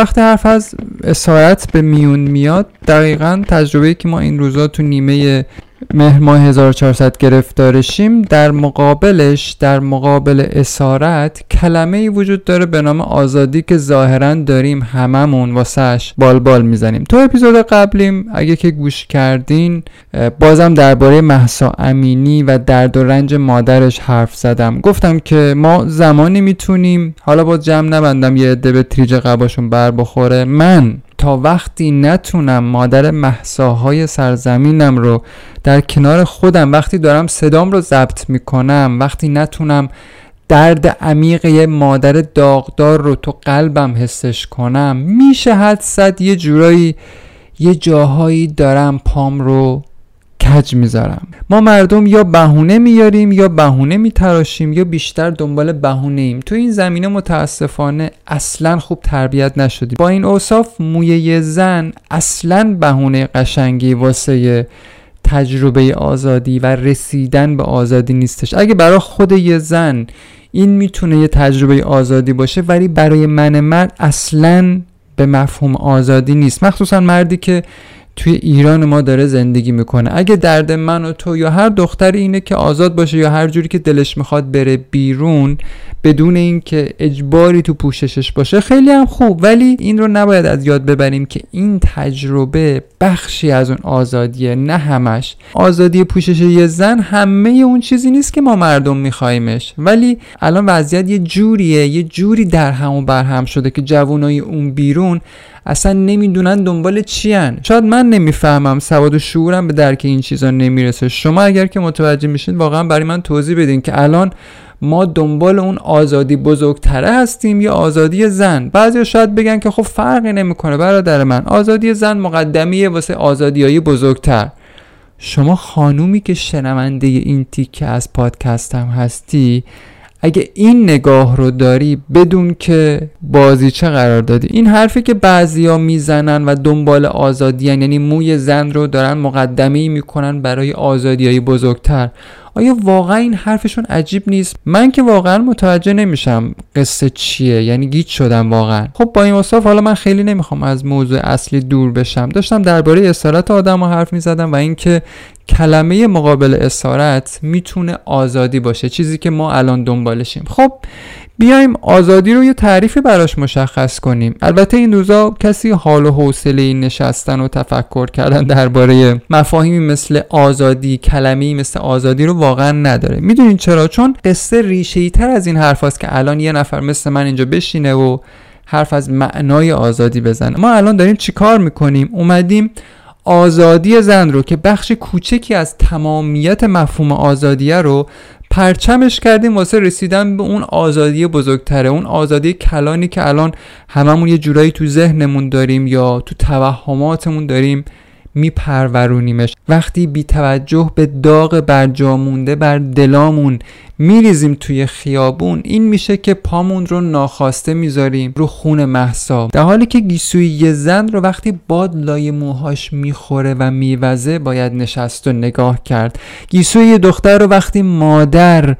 وقتی حرف از اسارت به میون میاد دقیقا تجربه که ما این روزا تو نیمه مهر ماه 1400 گرفتارشیم در مقابلش در مقابل اسارت کلمه ای وجود داره به نام آزادی که ظاهرا داریم هممون واسهش بالبال می‌زنیم. تو اپیزود قبلیم اگه که گوش کردین بازم درباره محسا امینی و درد و رنج مادرش حرف زدم. گفتم که ما زمانی می‌تونیم حالا با جمع نبندم یه عده به تریج قباشون بر بخوره. من تا وقتی نتونم مادر محساهای سرزمینم رو در کنار خودم وقتی دارم صدام رو ضبط می‌کنم وقتی نتونم درد عمیق یه مادر داغدار رو تو قلبم حسش کنم میشه حد یه جورایی یه جاهایی دارم پام رو کج می‌ذارم. ما مردم یا بهونه میاریم یا بهونه میتراشیم یا بیشتر دنبال بهونه ایم. تو این زمینه متاسفانه اصلا خوب تربیت نشدیم. با این اوصاف موی زن اصلا بهونه قشنگی واسه تجربه آزادی و رسیدن به آزادی نیستش. اگه برای خود یه زن این می‌تونه یه تجربه آزادی باشه ولی برای من مرد اصلا به مفهوم آزادی نیست. مخصوصا مردی که توی ایران ما داره زندگی می‌کنه. اگه درد من و تو یا هر دختر اینه که آزاد باشه یا هر جوری که دلش می‌خواد بره بیرون بدون اینکه اجباری تو پوششش باشه خیلی هم خوب. ولی این رو نباید از یاد ببریم که این تجربه بخشی از اون آزادیه نه همش. آزادی پوشش یه زن همه اون چیزی نیست که ما مردم میخوایمش ولی الان وضعیت یه جوریه یه جوری در هم و بر هم شده که جوانای اون بیرون اصلا نمی‌دونن دنبال چیان. شاید من نمی‌فهمم. سواد و شعورم به درک این چیزا نمی‌رسه. شما اگر که متوجه میشین واقعا برای من توضیح بدین که الان ما دنبال اون آزادی بزرگتره هستیم یا آزادی زن؟ بعضی شاید بگن که خب فرقی نمی‌کنه برادر من. آزادی زن مقدمیه واسه آزادیایی بزرگتر. شما خانومی که شنونده این تیکه از پادکستم هستی اگه این نگاه رو داری بدون که بازی چه قرار دادی. این حرفی که بعضیا می‌زنن و دنبال آزادی یعنی موی زن رو دارن مقدمه می‌کنن برای آزادی بزرگتر. آیا واقعا این حرفشون عجیب نیست؟ من که واقعا متوجه نمیشم قصه چیه یعنی گیت شدم واقعا. خب با این وصف حالا من خیلی نمی‌خوام از موضوع اصلی دور بشم. داشتم درباره اسارت آدم حرف می‌زدم و اینکه کلمه مقابل اسارت می‌تونه آزادی باشه چیزی که ما الان دنبالشیم. خب بیایم آزادی رو یه تعریفی براش مشخص کنیم. البته این روزا کسی حال و حوصله نشستن و تفکر کردن درباره مفاهیمی مثل آزادی کلمه‌ای مثل آزادی رو واقعا نداره. می‌دونین چرا؟ چون قصه ریشه تر از این حرف که الان یه نفر مثل من اینجا بشینه و حرف از معنای آزادی بزنه. ما الان داریم چیکار می‌کنیم؟ اومدیم آزادی زن رو که بخش کوچکی از تمامیت مفهوم آزادیه رو پرچمش کردیم واسه رسیدن به اون آزادی بزرگتره اون آزادی کلانی که الان هممون یه جورایی تو ذهنمون داریم یا تو توهماتمون داریم. میپرورونیمش. وقتی بی توجه به داغ برجا مونده بر دلامون میریزیم توی خیابون این میشه که پامون رو ناخواسته می‌ذاریم رو خون محسا. در حالی که گیسوی یه زن رو وقتی باد لای موهاش می‌خوره و میوزه باید نشست و نگاه کرد. گیسوی یه دختر رو وقتی مادر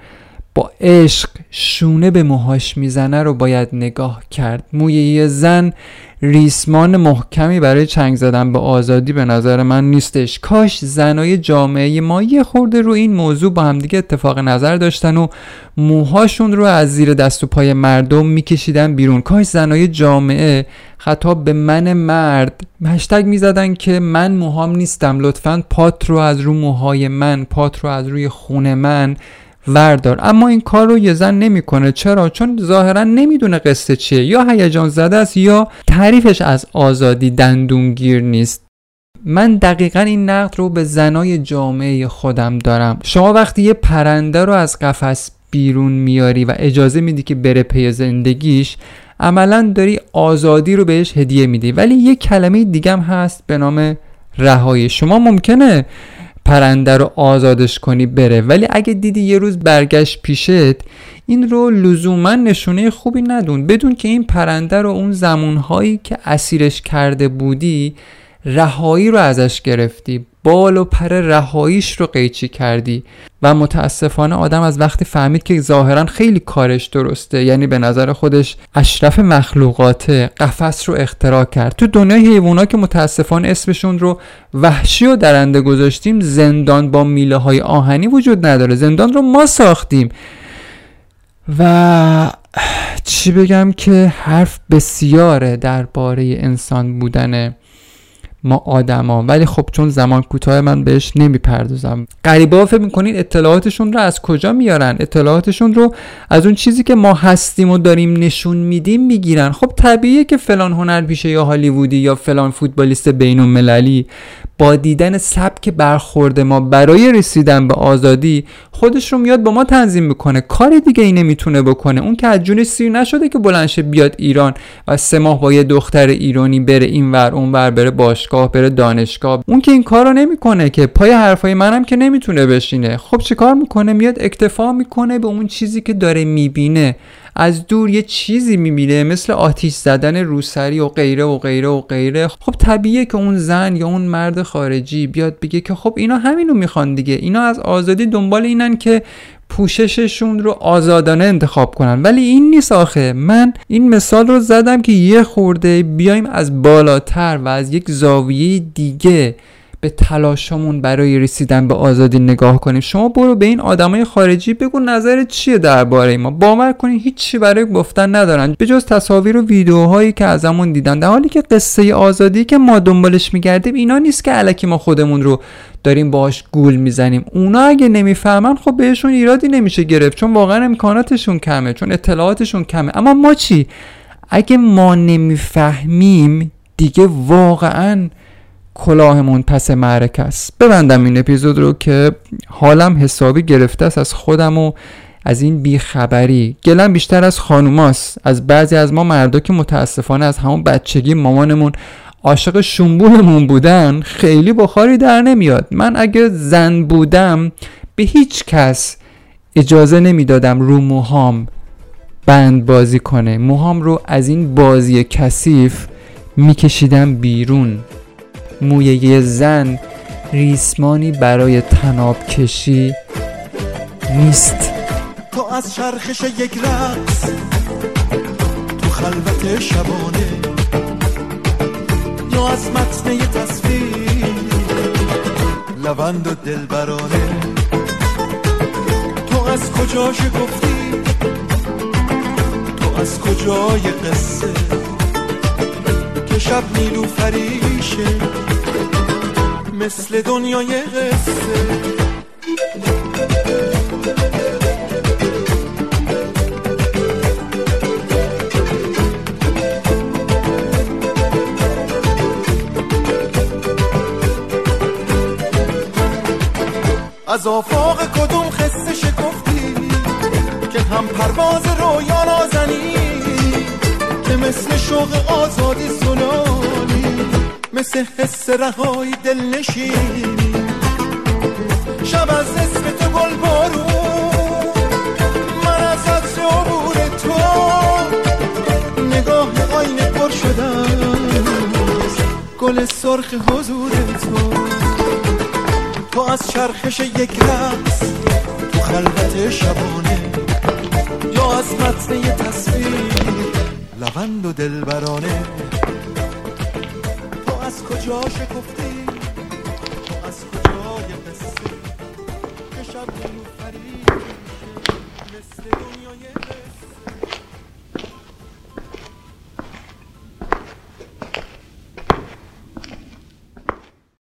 با عشق شونه به موهاش می‌زنه رو باید نگاه کرد. موی یه زن ریسمان محکمی برای چنگ زدن به آزادی به نظر من نیستش. کاش زنای جامعه ما یه خورده رو این موضوع با همدیگه اتفاق نظر داشتن و موهاشون رو از زیر دست و پای مردم میکشیدن بیرون. کاش زنای جامعه خطاب به من مرد هشتگ می‌زدن که من موهام نیستم. لطفا پات رو از رو موهای من پات رو از روی خون من وردار اما این کار رو یه زن نمی‌کنه. چرا؟ چون ظاهرا نمی‌دونه قصه چیه. یا هیجان زده است یا تعریفش از آزادی دندونگیر نیست. من دقیقا این نقد رو به زنای جامعه خودم دارم. شما وقتی یه پرنده رو از قفس بیرون میاری و اجازه میدی که بره پی زندگیش عملا داری آزادی رو بهش هدیه میدی. ولی یه کلمه دیگم هست به نام رهایی. شما ممکنه پرنده رو آزادش کنی بره. ولی اگه دیدی یه روز برگشت پیشت این رو لزوما نشونه خوبی ندون. بدون که این پرنده رو اون زمانهایی که اسیرش کرده بودی رهایی رو ازش گرفتی. بال و پر رهاییش رو قیچی کردی. و متاسفانه آدم از وقتی فهمید که ظاهرا خیلی کارش درسته یعنی به نظر خودش اشرف مخلوقات قفس رو اختراع کرد. تو دنیای حیوانا که متاسفانه اسمشون رو وحشی و درنده گذاشتیم زندان با میله های آهنی وجود نداره. زندان رو ما ساختیم. و چی بگم که حرف بسیاره درباره انسان بودن ما آدما. ولی خب چون زمان کوتاه من بهش نمی‌پردازم. غریبا فکر می‌کنین اطلاعاتشون رو از کجا میارن؟ اطلاعاتشون رو از اون چیزی که ما هستیم و داریم نشون میدیم می‌گیرن. خب طبیعیه که فلان هنرپیشه یا هالیوودی یا فلان فوتبالیست بین المللی با دیدن سبک برخورد ما برای رسیدن به آزادی خودش رو میاد با ما تنظیم می‌کنه. کار دیگه ای نمی‌تونه بکنه. اون که از جونش سیر نشده که بلنشه بیاد ایران و سه ماه با یه دختر ایرانی بره این ور اون ور بره باشگاه بره دانشگاه. اون که این کار رو نمی‌کنه که پای حرفای منم که نمی‌تونه بشینه. خب چیکار می‌کنه؟ میاد اکتفا می‌کنه به اون چیزی که داره می‌بینه. از دور یه چیزی می‌بینه مثل آتیش زدن روسری و غیره و غیره و غیره. خب طبیعیه که اون زن یا اون مرد خارجی بیاد بگه که خب اینا همینو می‌خوان دیگه. اینا از آزادی دنبال اینن که پوشششون رو آزادانه انتخاب کنن. ولی این نیست آخه. من این مثال رو زدم که یه خورده بیایم از بالاتر و از یک زاویه دیگه به تلاشمون برای رسیدن به آزادی نگاه کنیم. شما برو به این آدمای خارجی بگو نظر چیه درباره ما. باور کنین هیچی برای گفتن ندارن. به جز تصاویر و ویدیوهایی که ازمون دیدن. در حالی که قصه آزادی که ما دنبالش میگردیم اینا نیست که علکی ما خودمون رو داریم باهاش گول می‌زنیم. اونا اگه نمی‌فهمن خب بهشون ایرادی نمیشه گرفت. چون واقعا امکاناتشون کمه چون اطلاعاتشون کمه. اما ما چی؟ اگه ما نمی‌فهمیم دیگه واقعا کلاهمون پس معرکه است. ببندم این اپیزود رو که حالم حسابی گرفته است از خودم و از این بیخبری. گلم بیشتر از خانوماست. از بعضی از ما مردا که متاسفانه از همون بچگی مامانمون عاشق شنبولمون بودن خیلی بخاری در نمیاد. من اگه زن بودم به هیچ کس اجازه نمی‌دادم رو موهام بند بازی کنه. موهام رو از این بازی کثیف میکشیدم بیرون. موی یه زن ریسمانی برای تناب کشی نیست. تو از چرخش یک رقص تو خلوت شبانه یا از متن تصویر لبند و دلبرانه. تو از کجا گفتی؟ تو از کجای قصه؟ شب نیلو فریشه. مثل دنیای قصه. از آفاق کدوم خسته شکفتی که هم پرواز رویا نازنی که مثل شوق آزادی مثل حس رهایی دل نشینی شب از اسم تو گل بارو من از عبور تو نگاه آینه پر شدم. گل سرخ حضور تو. تو از چرخش یک رقص تو خلوت شبانه یا از متن تصویر. لوند و دلبرانه کجا شکفتی از کجای قصه؟ که شب فرید مثل دنیای